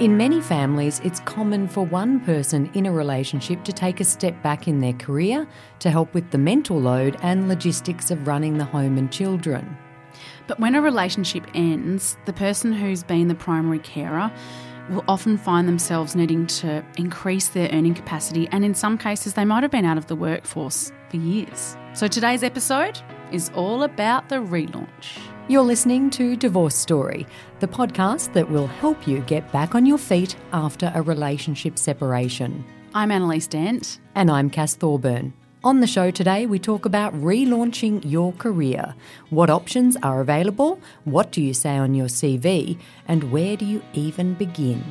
In many families, it's common for one person in a relationship to take a step back in their career to help with the mental load and logistics of running the home and children. But when a relationship ends, the person who's been the primary carer will often find themselves needing to increase their earning capacity, and in some cases, they might have been out of the workforce for years. So today's episode is all about the relaunch. You're listening to Divorce Story, the podcast that will help you get back on your feet after a relationship separation. I'm Annalise Dent. And I'm Cass Thorburn. On the show today, we talk about relaunching your career. What options are available? What do you say on your CV? And where do you even begin?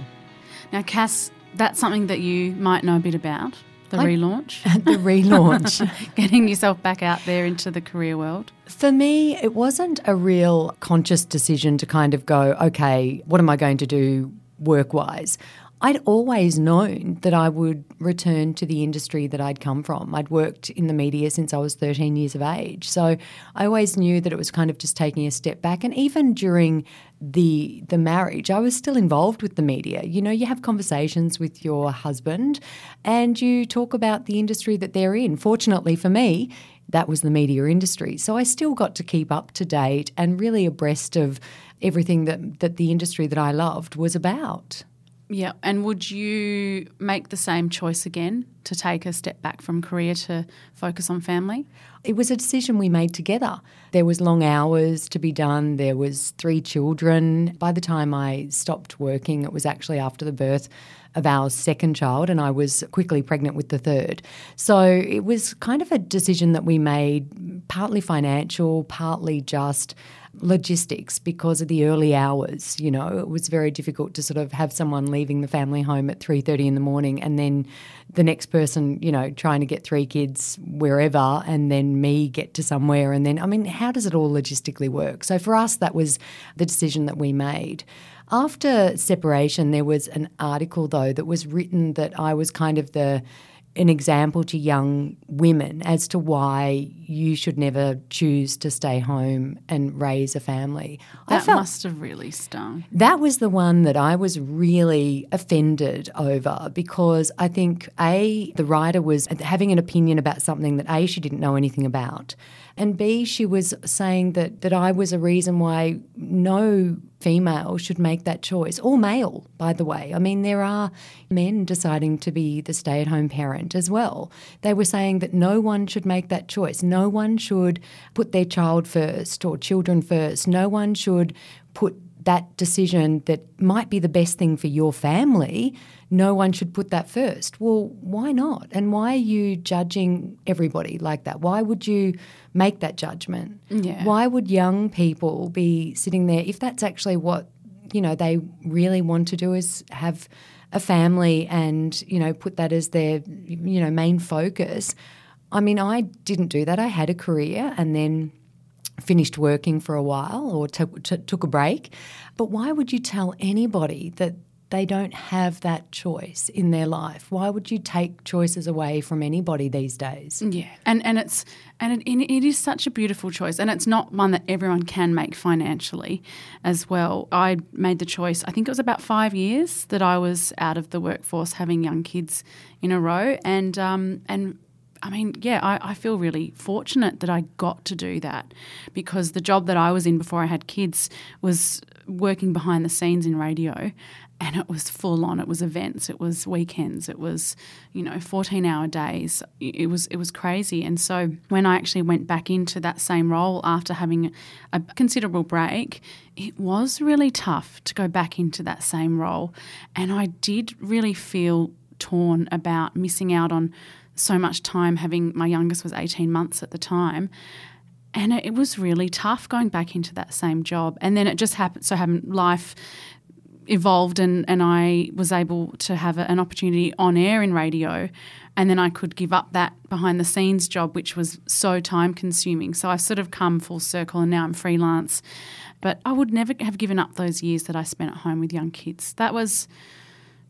Now, Cass, that's something that you might know a bit about the I, relaunch. the relaunch. Getting yourself back out there into the career world. For me, it wasn't a real conscious decision to kind of go, okay, what am I going to do work wise? I'd always known that I would return to the industry that I'd come from. I'd worked in the media since I was 13 years of age. So I always knew that it was kind of just taking a step back. And even during the the marriage, I was still involved with the media. You know, you have conversations with your husband and you talk about the industry that they're in. Fortunately for me, that was the media industry. So I still got to keep up to date and really abreast of everything that, that the industry that I loved was about. Yeah, and would you make the same choice again to take a step back from career to focus on family? It was a decision we made together. There was long hours to be done. There was three children. By the time I stopped working, it was actually after the birth of our second child and I was quickly pregnant with the third. So it was kind of a decision that we made partly financial, partly just logistics because of the early hours. You know, it was very difficult to sort of have someone leaving the family home at three thirty in the morning, and then the next person, you know, trying to get three kids wherever, and then me get to somewhere, and then I mean, how does it all logistically work? So for us, that was the decision that we made. After separation, there was an article though that was written that I was kind of the an example to young women as to why you should never choose to stay home and raise a family. That must have really stung. That was the one that I was really offended over because I think A, the writer was having an opinion about something that A, she didn't know anything about. And B, she was saying that, that I was a reason why no female should make that choice, or male, by the way. I mean, there are men deciding to be the stay at home parent as well. They were saying that no one should make that choice. No one should put their child first or children first. No one should put that decision that might be the best thing for your family, no one should put that first. Well, why not? And why are you judging everybody like that? Why would you make that judgment? Yeah. Why would young people be sitting there if that's actually what, you know, they really want to do is have a family and, you know, put that as their, you know, main focus? I mean, I didn't do that. I had a career and then finished working for a while or t- t- took a break. But why would you tell anybody that they don't have that choice in their life? Why would you take choices away from anybody these days? Yeah, and and it's and it, it is such a beautiful choice, and it's not one that everyone can make financially, as well. I made the choice. I think it was about five years that I was out of the workforce, having young kids in a row, and um, and I mean, yeah, I, I, feel really fortunate that I got to do that because the job that I was in before I had kids was working behind the scenes in radio and it was full on. It was events, it was weekends, it was, you know, 14 hour days. It was it was crazy. And so when I actually went back into that same role after having a considerable break, it was really tough to go back into that same role. And I did really feel torn about missing out on so much time having my youngest was 18 months at the time. And it was really tough going back into that same job. And then it just happened so happened life evolved and, and I was able to have an opportunity on air in radio. And then I could give up that behind the scenes job which was so time consuming. So I've sort of come full circle and now I'm freelance. But I would never have given up those years that I spent at home with young kids. That was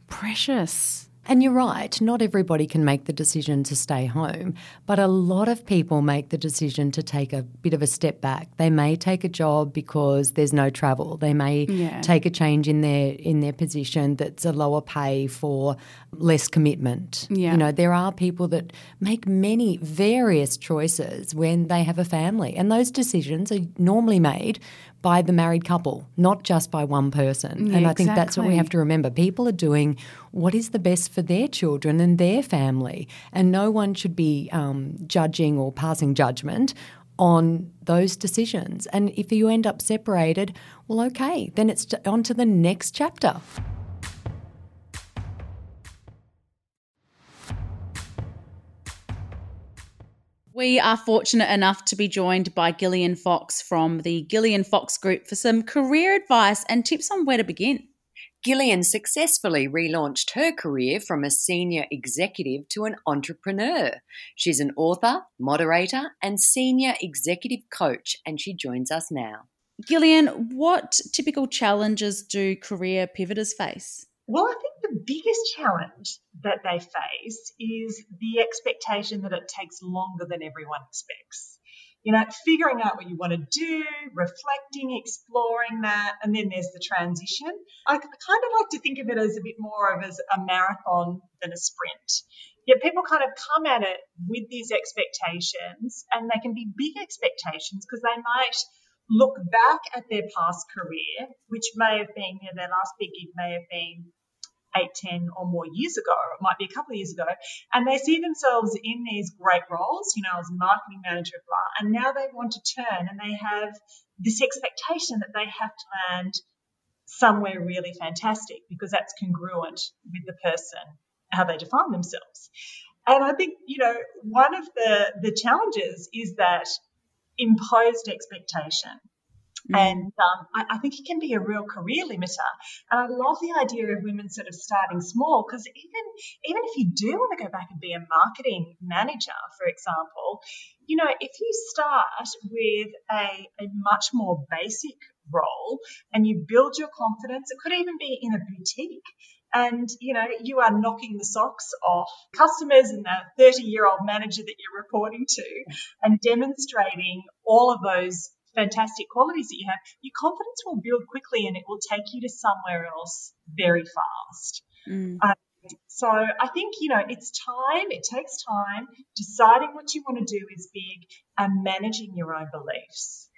precious And you're right, not everybody can make the decision to stay home, but a lot of people make the decision to take a bit of a step back. They may take a job because there's no travel. They may Yeah. take a change in their in their position that's a lower pay for less commitment. Yeah. You know, there are people that make many various choices when they have a family, and those decisions are normally made by the married couple, not just by one person. Yeah, and I think that's what we have to remember. People are doing what is the best for their children and their family, and no one should be um, judging or passing judgment on those decisions. And if you end up separated, well, okay, then it's on to the next chapter. We are fortunate enough to be joined by Gillian Fox from the Gillian Fox Group for some career advice and tips on where to begin. Gillian successfully relaunched her career from a senior executive to an entrepreneur. She's an author, moderator, and senior executive coach, and she joins us now. Gillian, what typical challenges do career pivoters face? Well, I think the biggest challenge that they face is the expectation that it takes longer than everyone expects. You know, figuring out what you want to do, reflecting, exploring that, and then there's the transition. I kind of like to think of it as a bit more of as a marathon than a sprint. Yet people kind of come at it with these expectations, and they can be big expectations because they might look back at their past career, which may have been, you know, their last big gig may have been eight, ten, or more years ago, or it might be a couple of years ago, and they see themselves in these great roles, you know, as marketing manager, blah, and now they want to turn and they have this expectation that they have to land somewhere really fantastic because that's congruent with the person, how they define themselves. And I think, you know, one of the, the challenges is that imposed expectation. And um, I, I think it can be a real career limiter. And I love the idea of women sort of starting small because even even if you do want to go back and be a marketing manager, for example, you know, if you start with a, a much more basic role and you build your confidence, it could even be in a boutique. And you know, you are knocking the socks off customers and the 30 year old manager that you're reporting to and demonstrating all of those fantastic qualities that you have, your confidence will build quickly and it will take you to somewhere else very fast. Mm. Um, so I think, you know, it's time, it takes time. Deciding what you want to do is big and managing your own beliefs.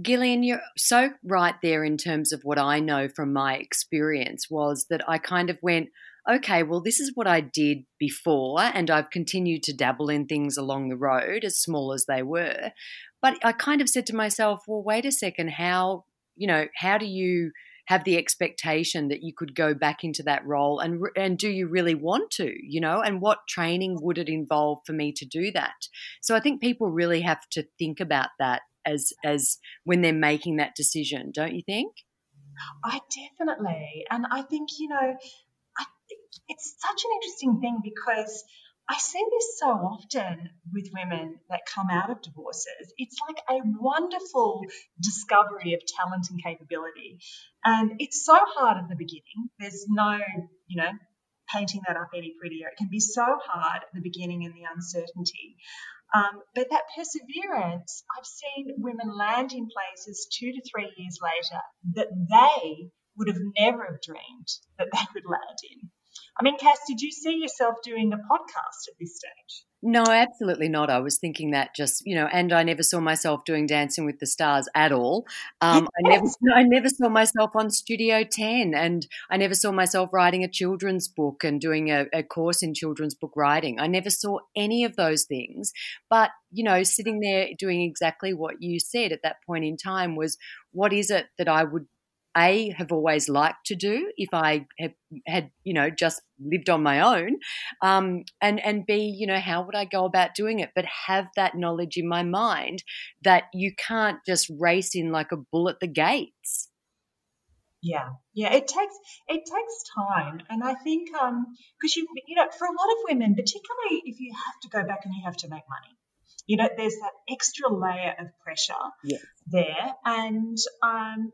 Gillian, you're so right there in terms of what I know from my experience was that I kind of went, okay, well, this is what I did before, and I've continued to dabble in things along the road, as small as they were. But I kind of said to myself, well, wait a second, how, you know, how do you have the expectation that you could go back into that role and and do you really want to you know and what training would it involve for me to do that so i think people really have to think about that as as when they're making that decision don't you think I definitely, and I think, you know, it's such an interesting thing because I see this so often with women that come out of divorces. It's like a wonderful discovery of talent and capability. And it's so hard at the beginning. There's no, you know, painting that up any prettier. It can be so hard at the beginning and the uncertainty. Um, but that perseverance, I've seen women land in places two to three years later that they would have never have dreamed that they could land in. I mean, Cass, did you see yourself doing a podcast at this stage? No, absolutely not. I was thinking that just you know, and I never saw myself doing Dancing with the Stars at all. Um, I never, I never saw myself on Studio Ten, and I never saw myself writing a children's book and doing a, a course in children's book writing. I never saw any of those things. But you know, sitting there doing exactly what you said at that point in time was, what is it that I would a have always liked to do if I had, had you know just lived on my own, um, and and b you know how would I go about doing it, but have that knowledge in my mind that you can't just race in like a bull at the gates. Yeah, yeah, it takes it takes time, and I think um because you you know for a lot of women, particularly if you have to go back and you have to make money, you know, there's that extra layer of pressure Yes. there, and um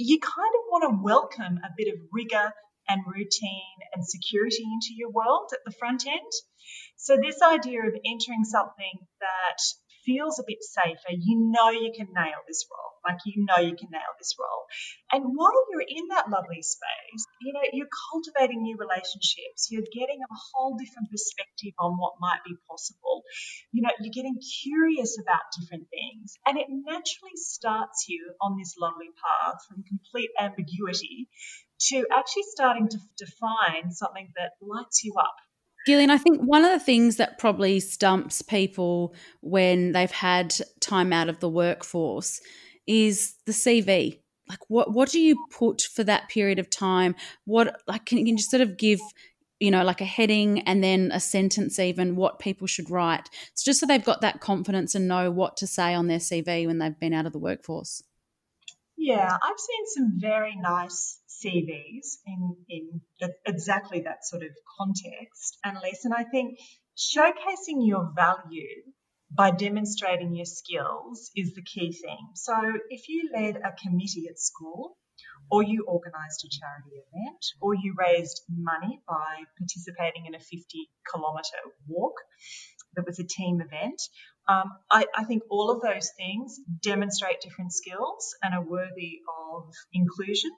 you kind of want to welcome a bit of rigor and routine and security into your world at the front end. So, this idea of entering something that feels a bit safer, you know you can nail this role. Like you know you can nail this role. And while you're in that lovely space, you know, you're cultivating new relationships. You're getting a whole different perspective on what might be possible. You know, you're getting curious about different things. And it naturally starts you on this lovely path from complete ambiguity to actually starting to define something that lights you up Gillian, I think one of the things that probably stumps people when they've had time out of the workforce is the CV. Like, what what do you put for that period of time? What like can, you just sort of give you know like a heading and then a sentence even what people should write it's just so they've got that confidence and know what to say on their cv when they've been out of the workforce yeah i've seen some very nice CVs in, in exactly that sort of context, Annalise. And I think showcasing your value by demonstrating your skills is the key thing. So if you led a committee at school, or you organised a charity event, or you raised money by participating in a 50 kilometre walk that was a team event, um, I, I, think all of those things demonstrate different skills and are worthy of inclusion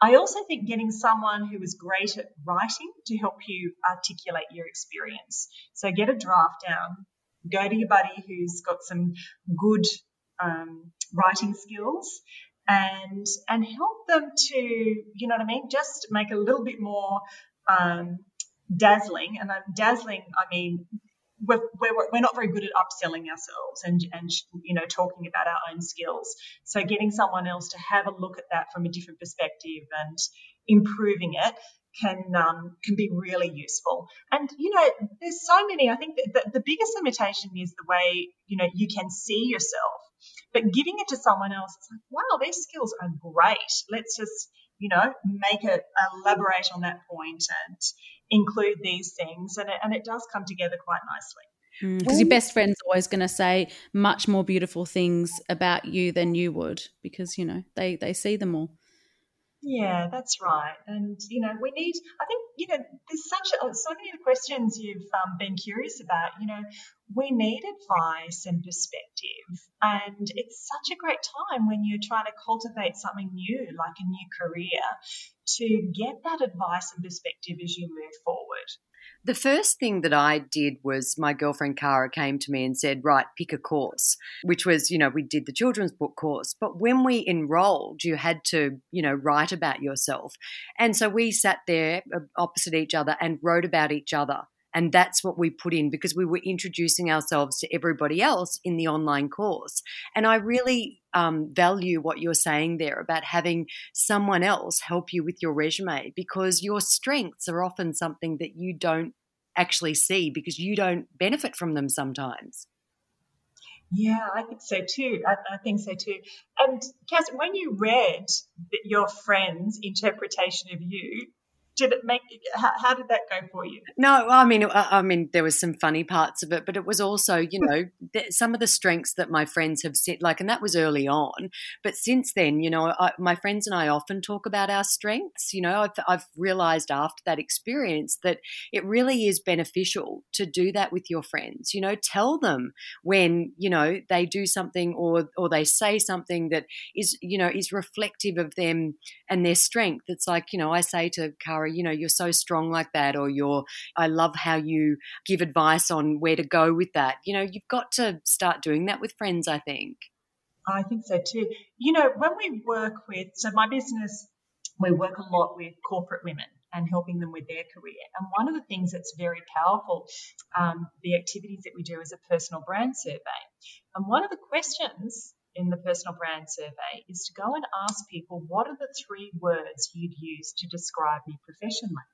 I also think getting someone who is great at writing to help you articulate your experience. So get a draft down, go to your buddy who's got some good um, writing skills, and and help them to, you know what I mean, just make a little bit more um, dazzling. And I'm dazzling, I mean we're, we're, we're not very good at upselling ourselves and, and, you know, talking about our own skills. So getting someone else to have a look at that from a different perspective and improving it can um, can be really useful. And you know, there's so many. I think the, the biggest limitation is the way you know you can see yourself. But giving it to someone else, it's like, wow, these skills are great. Let's just you know make it elaborate on that point and include these things, and it, and it does come together quite nicely. Because mm, your best friend's always going to say much more beautiful things about you than you would, because you know they they see them all. Yeah, that's right. And, you know, we need, I think, you know, there's such, a, so many of the questions you've um, been curious about, you know, we need advice and perspective. And it's such a great time when you're trying to cultivate something new, like a new career, to get that advice and perspective as you move forward. The first thing that I did was my girlfriend Cara came to me and said, Right, pick a course, which was, you know, we did the children's book course. But when we enrolled, you had to, you know, write about yourself. And so we sat there uh, opposite each other and wrote about each other. And that's what we put in because we were introducing ourselves to everybody else in the online course. And I really um, value what you're saying there about having someone else help you with your resume because your strengths are often something that you don't actually see because you don't benefit from them sometimes. Yeah, I think so too. I, I, think so too. And Cass, when you read your friend's interpretation of you, did it make how, how, did that go for you? No i mean i mean there was some funny parts of it but it was also you know some of the strengths that my friends have said like and that was early on but since then you know I, my friends and i often talk about our strengths you know I've, I've realized after that experience that it really is beneficial to do that with your friends you know tell them when you know they do something or or they say something that is you know is reflective of them and their strength. It's like you know i say to Cara you know, you're so strong like that, or you're, I love how you give advice on where to go with that. You know, you've got to start doing that with friends, I think. I think so too. You know, when we work with, so my business, we work a lot with corporate women and helping them with their career. And one of the things that's very powerful, um, the activities that we do is a personal brand survey. And one of the questions in the personal brand survey is to go and ask people what are the three words you'd use to describe me professionally.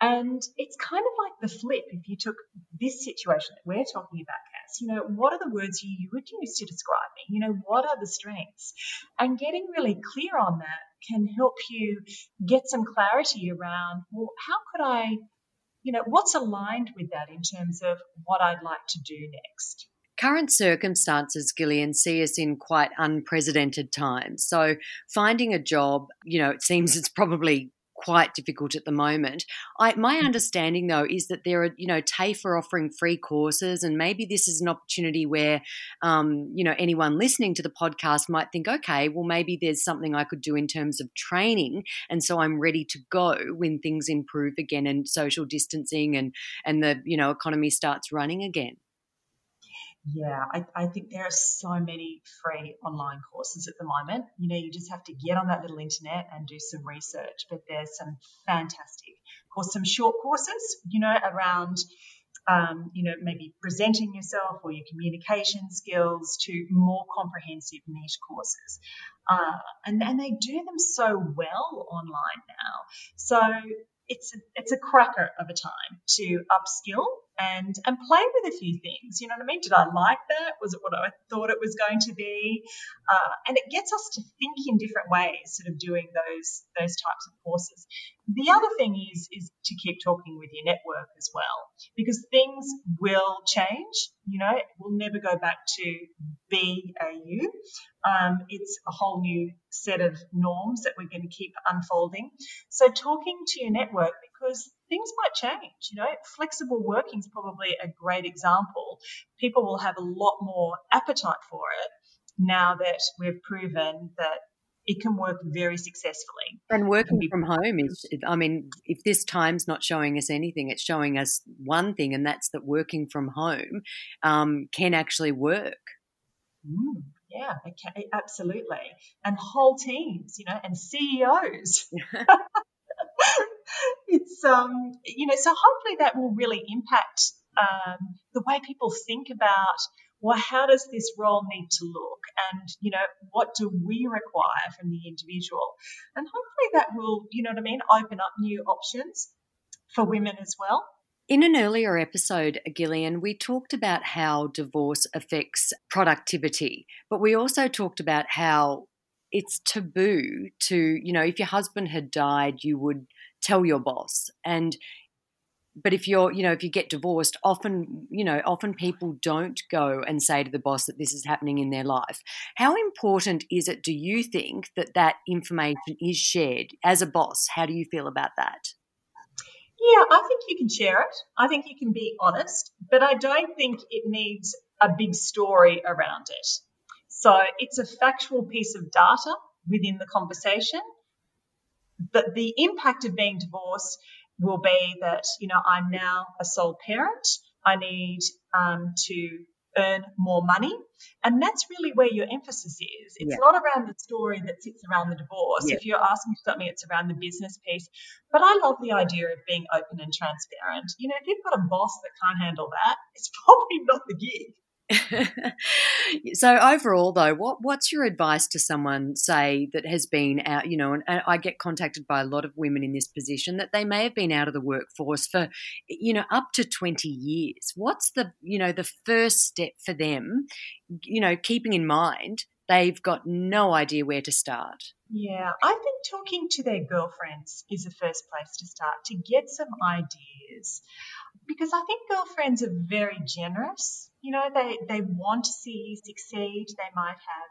And it's kind of like the flip if you took this situation that we're talking about, Cass. You know, what are the words you, you would use to describe me? You know, what are the strengths? And getting really clear on that can help you get some clarity around, well, how could I, you know, what's aligned with that in terms of what I'd like to do next? Current circumstances, Gillian, see us in quite unprecedented times. So finding a job, you know, it seems it's probably quite difficult at the moment. I, my mm. understanding, though, is that there are, you know, TAFE are offering free courses, and maybe this is an opportunity where, um, you know, anyone listening to the podcast might think, okay, well, maybe there's something I could do in terms of training, and so I'm ready to go when things improve again and social distancing and and the you know economy starts running again. Yeah, I, I, think there are so many free online courses at the moment. You know, you just have to get on that little internet and do some research. But there's some fantastic, course, some short courses, you know, around, um, you know, maybe presenting yourself or your communication skills to more comprehensive niche courses. Uh, and, and they do them so well online now. So it's a, it's a cracker of a time to upskill and and play with a few things. You know what I mean? Did I like that? Was it what I thought it was going to be? Uh, and it gets us to think in different ways, sort of doing those those types of courses. The other thing is is to keep talking with your network as well, because things will change. You know, we'll never go back to BAU. Um, it's a whole new set of norms that we're going to keep unfolding. So talking to your network because things might change. You know, flexible working is probably a great example. People will have a lot more appetite for it now that we've proven that it can work very successfully. And working from home is, I mean, if this time's not showing us anything, it's showing us one thing, and that's that working from home um, can actually work. Mm, yeah, okay, absolutely. And whole teams, you know, and CEOs. it's um, you know, so hopefully that will really impact um, the way people think about well, how does this role need to look, and you know, what do we require from the individual, and hopefully that will, you know what I mean, open up new options for women as well. In an earlier episode, Gillian, we talked about how divorce affects productivity, but we also talked about how it's taboo to, you know, if your husband had died, you would tell your boss. And but if you're, you know, if you get divorced, often, you know, often people don't go and say to the boss that this is happening in their life. How important is it, do you think, that that information is shared as a boss? How do you feel about that? Yeah, I think you can share it. I think you can be honest, but I don't think it needs a big story around it. So it's a factual piece of data within the conversation but the impact of being divorced will be that, you know, I'm now a sole parent. I need um, to earn more money. And that's really where your emphasis is. It's yeah. not around the story that sits around the divorce. Yeah. If you're asking for something, it's around the business piece. But I love the idea of being open and transparent. You know, if you've got a boss that can't handle that, it's probably not the gig. so overall though what what's your advice to someone say that has been out you know and, and, I get contacted by a lot of women in this position that they may have been out of the workforce for you know up to 20 years. What's the you know the first step for them? You know keeping in mind they've got no idea where to start yeah I think talking to their girlfriends is the first place to start to get some ideas because I think girlfriends are very generous. You know, they, they want to see you succeed. They might have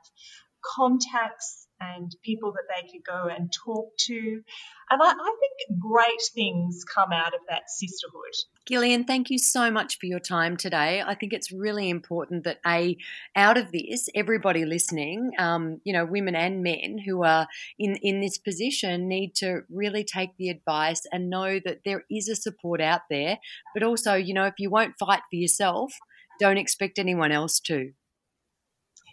contacts and people that they could go and talk to. And I, I, think great things come out of that sisterhood. Gillian, thank you so much for your time today. I think it's really important that a out of this, everybody listening, um, you know, women and men who are in in this position need to really take the advice and know that there is a support out there. But also, you know, if you won't fight for yourself, don't expect anyone else to.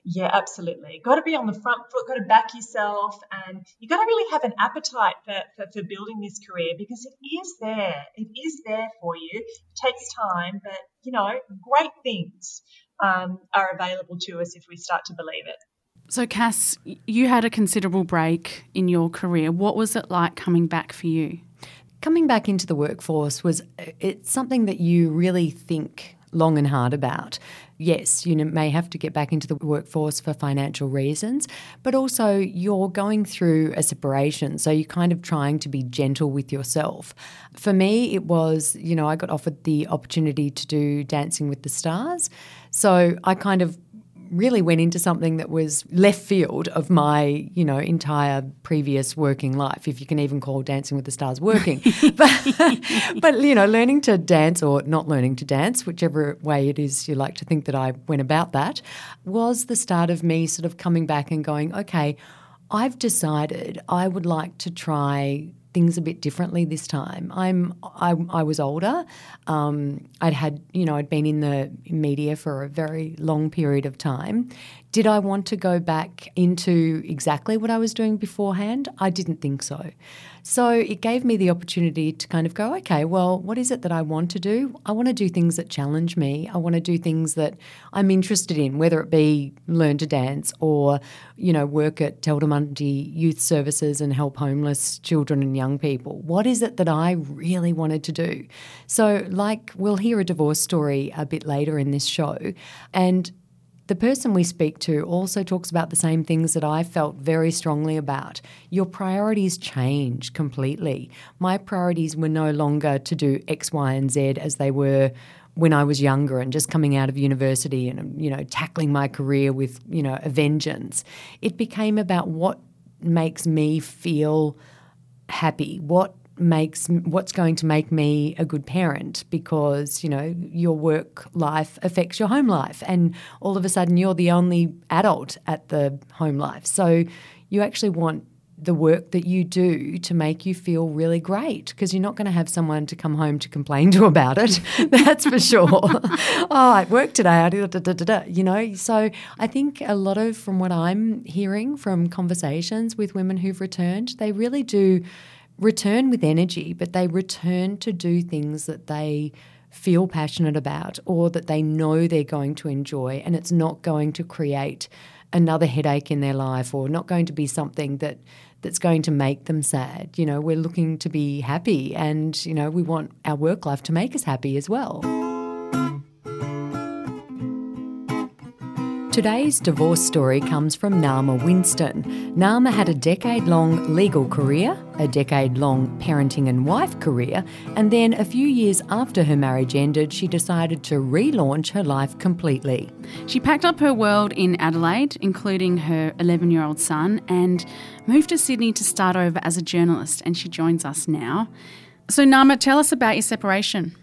Yeah, absolutely. Got to be on the front foot, got to back yourself, and you got to really have an appetite for, for, for, building this career because it is there. It is there for you. It takes time, but, you know, great things um, are available to us if we start to believe it. So, Cass, you had a considerable break in your career. What was it like coming back for you? Coming back into the workforce was it's something that you really think long and hard about. Yes, you may have to get back into the workforce for financial reasons, but also you're going through a separation. So you're kind of trying to be gentle with yourself. For me, it was, you know, I got offered the opportunity to do Dancing with the Stars. So I kind of really went into something that was left field of my, you know, entire previous working life, if you can even call Dancing with the Stars working. but, but, you know, learning to dance or not learning to dance, whichever way it is you like to think that I went about that, was the start of me sort of coming back and going, okay, I've decided I would like to try things a bit differently this time. I'm I, I was older. Um, I'd had you know I'd been in the media for a very long period of time. Did I want to go back into exactly what I was doing beforehand? I didn't think so. So it gave me the opportunity to kind of go, okay, well, what is it that I want to do? I want to do things that challenge me. I want to do things that I'm interested in, whether it be learn to dance or, you know, work at Taldumande Youth Services and help homeless children and young people. What is it that I really wanted to do? So, like, we'll hear a divorce story a bit later in this show. And the person we speak to also talks about the same things that I felt very strongly about. Your priorities change completely. My priorities were no longer to do X, Y, and Z as they were when I was younger and just coming out of university and you know tackling my career with you know a vengeance. It became about what makes me feel happy, what makes what's going to make me a good parent because you know your work life affects your home life and all of a sudden you're the only adult at the home life. So you actually want the work that you do to make you feel really great because you're not going to have someone to come home to complain to about it that's for sure. Oh i worked today I da, da, da, you know? So i think a lot of from what i'm hearing from conversations with women who've returned they really do return with energy, but they return to do things that they feel passionate about or that they know they're going to enjoy, and it's not going to create another headache in their life or not going to be something that that's going to make them sad. You know, we're looking to be happy and, you know, we want our work life to make us happy as well. Today's divorce story comes from Nama Winston. Nama had a decade long legal career, a decade long parenting and wife career, and then a few years after her marriage ended, she decided to relaunch her life completely. She packed up her world in Adelaide, including her 11 year old son, and moved to Sydney to start over as a journalist, and she joins us now. So, Nama, tell us about your separation.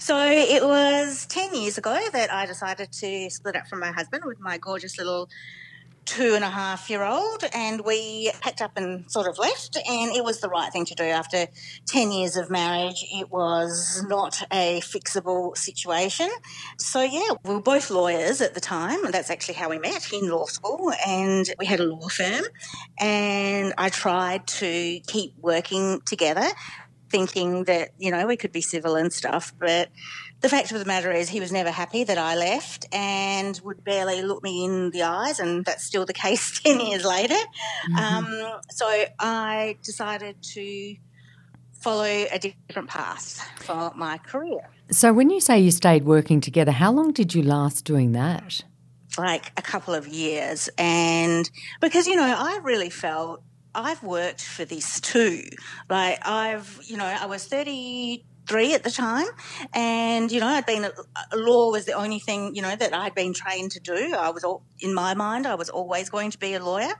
So it was 10 years ago that I decided to split up from my husband with my gorgeous little two and a half year old and we packed up and sort of left and it was the right thing to do. After 10 years of marriage it was not a fixable situation. So yeah we were both lawyers at the time and that's actually how we met in law school and we had a law firm and i tried to keep working together thinking that, you know, we could be civil and stuff. But the fact of the matter is, he was never happy that I left and would barely look me in the eyes. And that's still the case 10 years later. Mm-hmm. Um, so I decided to follow a different path for my career. So when you say you stayed working together, how long did you last doing that? Like a couple of years. And because, you know, I really felt I've worked for this too. Like I've, you know, I was 30 three at the time, and you know, I'd been law was the only thing you know that I'd been trained to do. I was all in my mind, I was always going to be a lawyer,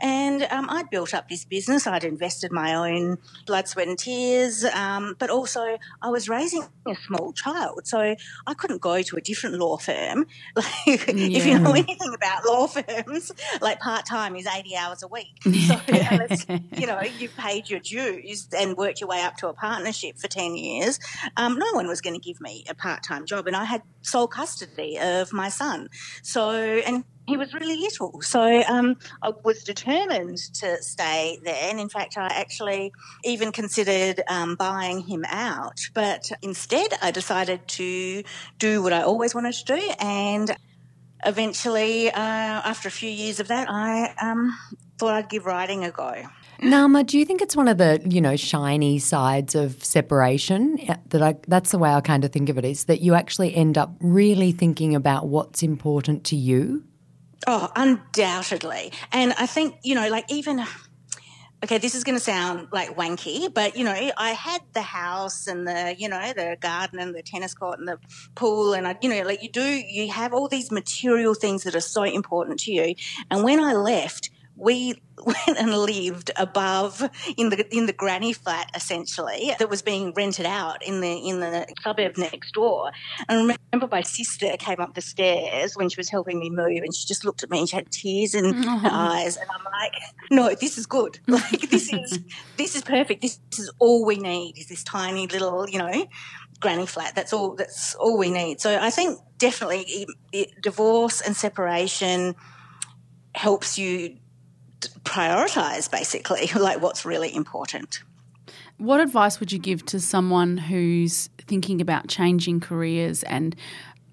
and um, I'd built up this business. I'd invested my own blood, sweat, and tears, um, but also I was raising a small child, so I couldn't go to a different law firm. Like, yeah. if you know anything about law firms, like part time is eighty hours a week. So unless, you know you've paid your dues and worked your way up to a partnership for ten years years, um, no one was going to give me a part time job. And I had sole custody of my son. So, and he was really little. So um, I was determined to stay there. And in fact, I actually even considered um, buying him out. But instead, I decided to do what I always wanted to do. And eventually, uh, after a few years of that, I um, thought I'd give writing a go. Nama, do you think it's one of the you know shiny sides of separation that I that's the way I kind of think of it is that you actually end up really thinking about what's important to you? Oh, undoubtedly, and I think you know like even okay, this is going to sound like wanky, but you know, I had the house and the, you know, the garden and the tennis court and the pool. And I, you know, like you do, you have all these material things that are so important to you. And when I left, we went and lived above in the in the granny flat essentially that was being rented out in the in the suburb next door. And I remember my sister came up the stairs when she was helping me move, and she just looked at me and she had tears in her oh. eyes, and I'm like, "No, this is good. Like this is this is perfect. This, this is all we need. Is this tiny little you know." granny flat that's all that's all we need so i think definitely it, it, divorce and separation helps you prioritize basically like what's really important what advice would you give to someone who's thinking about changing careers and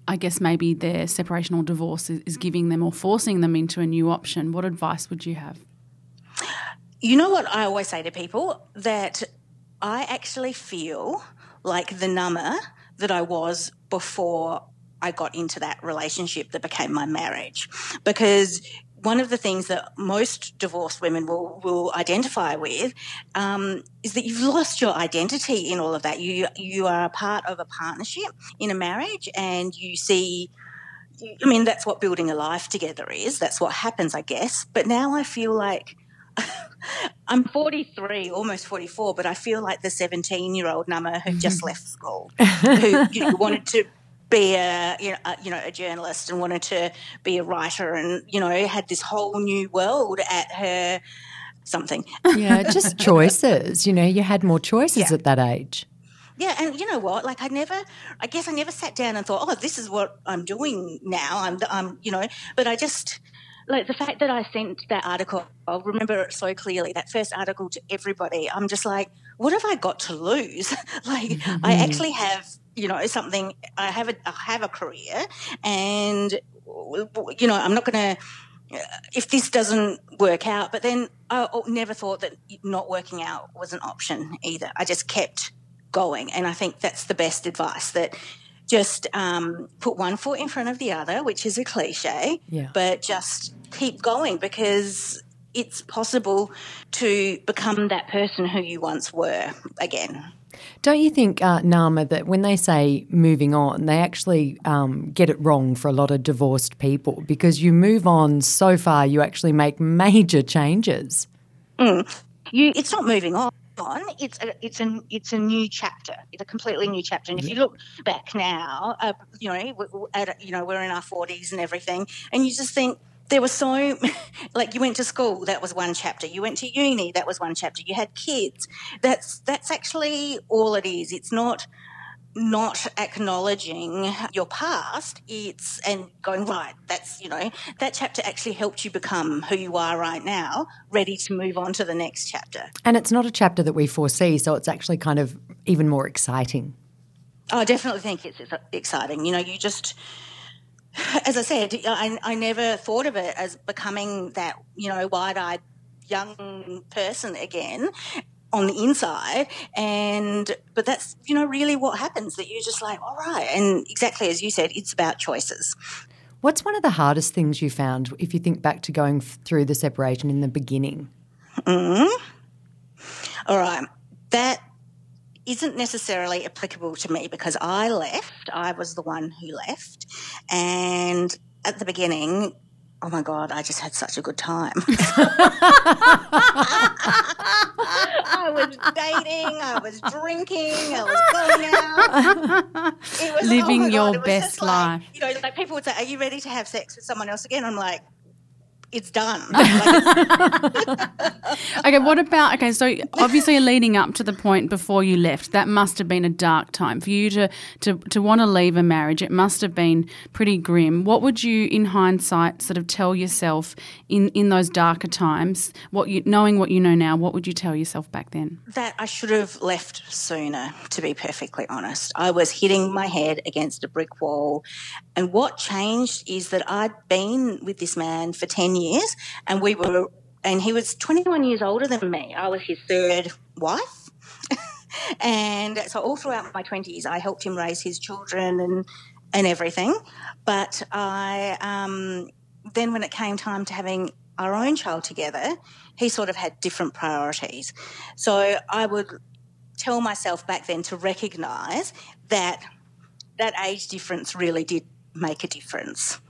I guess maybe their separation or divorce is, giving them or forcing them into a new option? What advice would you have? You know what I always say to people that I actually feel like the number that I was before I got into that relationship that became my marriage. Because one of the things that most divorced women will, will identify with um, is that you've lost your identity in all of that. You you are part of a partnership in a marriage, and you see. I mean, that's what building a life together is. That's what happens, I guess. But now I feel like I'm 43, almost 44, but I feel like the 17 year old Nama who just left school, who you know, wanted to be a you know, a, you know a journalist and wanted to be a writer and you know had this whole new world at her something. Yeah just choices you know you had more choices Yeah. at that age. Yeah and you know what? Like i never i guess i never sat down and thought oh this is what i'm doing now. I'm i'm you know? But i just like the fact that i sent that article i'll remember it so clearly that first article to everybody i'm just like what have i got to lose? Like i mm-hmm. actually have you know something i have a i have a career and you know i'm not going to if this doesn't work out but then i never thought that not working out was an option either i just kept going and i think that's the best advice that just um, put one foot in front of the other which is a cliche Yeah. but just keep going because it's possible to become that person who you once were again Don't you think, uh, Nama, that when they say moving on, they actually um, get it wrong for a lot of divorced people? Because you move on so far, you actually make major changes. you it's not moving on. It's a, it's a it's a new chapter. It's a completely new chapter. And if you look back now uh, you know at, you know we're in our 40s and everything and you just think there was so like you went to school that was one chapter. You went to uni that was one chapter. You had kids. That's that's actually all it is. It's not not acknowledging your past. It's and going right that's you know that chapter actually helped you become who you are right now ready to move on to the next chapter. And it's not a chapter that we foresee, so it's actually kind of even more exciting. i definitely think it's exciting. You know you just as i said I, I never thought of it as becoming that you know wide-eyed young person again on the inside and but that's you know really what happens that you're just like all right and exactly as you said it's about choices What's one of the hardest things you found if you think back to going through the separation in the beginning? Mm-hmm. All right. That isn't necessarily applicable to me because I left. I was the one who left. And at the beginning, oh my God, I just had such a good time. I was dating, I was drinking, I was going out. It was, oh Living God, your was best just like, life. You know, like people would say, Are you ready to have sex with someone else again? I'm like, it's done. Okay, what about okay? So obviously, leading up to the point before you left, that must have been a dark time for you to to to want to leave a marriage. It must have been pretty grim. What would you, in hindsight, sort of tell yourself in in those darker times? What you knowing what you know now, what would you tell yourself back then? that I should have left sooner, to be perfectly honest. I was hitting my head against a brick wall. And what changed is that I'd been with this man for 10 years and we were, and he was 21 years older than me. I was his third wife. and so all throughout my 20s, I helped him raise his children and, and everything. But I, um, then when it came time to having our own child together, he sort of had different priorities. So I would tell myself back then to recognize that that age difference really did make a difference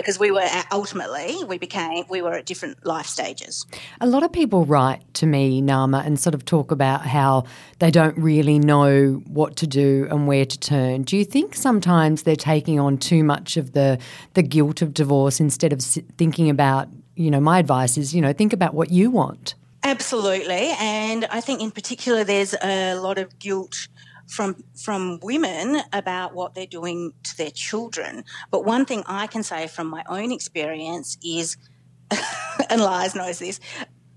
because we were uh, ultimately we became we were at different life stages. A lot of people write to me, Nama, and sort of talk about how they don't really know what to do and where to turn. Do you think sometimes they're taking on too much of the the guilt of divorce instead of thinking about, you know, my advice is, you know, think about what you want. Absolutely, and I think in particular there's a lot of guilt from from women about what they're doing to their children. But one thing I can say from my own experience is, and Liz knows this.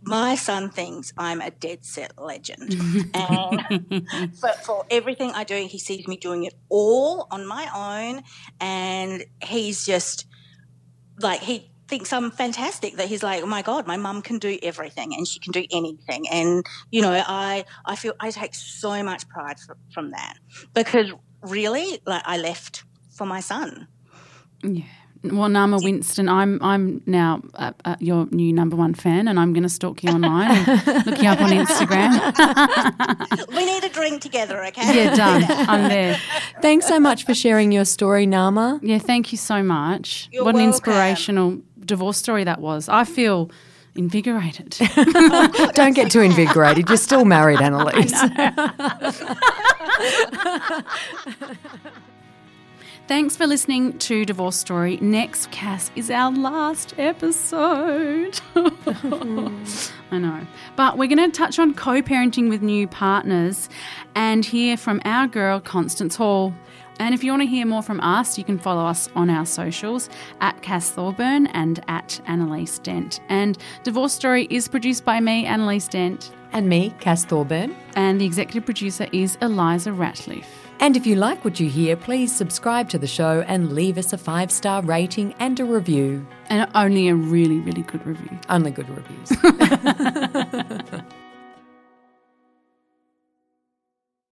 My son thinks I'm a dead set legend. and for, for everything I do, he sees me doing it all on my own. And he's just like, he thinks I'm fantastic that he's like, oh my God, my mum can do everything and she can do anything. And, you know, I, I feel I take so much pride for, from that because really, like, I left for my son. Yeah. Well, Nama Winston, I'm I'm now uh, uh, your new number one fan, and I'm going to stalk you online and look you up on Instagram. we need a drink together, okay? Yeah, done. I'm there. Thanks so much for sharing your story, Nama. Yeah, thank you so much. You're what welcome. an inspirational divorce story that was. I feel invigorated. Don't get too invigorated. You're still married, Annalise. Thanks for listening to Divorce Story. Next, cast is our last episode. I know. But we're going to touch on co parenting with new partners and hear from our girl, Constance Hall. And if you want to hear more from us, you can follow us on our socials at Cass Thorburn and at Annalise Dent. And Divorce Story is produced by me, Annalise Dent. And me, Cass Thorburn. And the executive producer is Eliza Ratliff. And if you like what you hear, please subscribe to the show and leave us a five star rating and a review. And only a really, really good review. Only good reviews.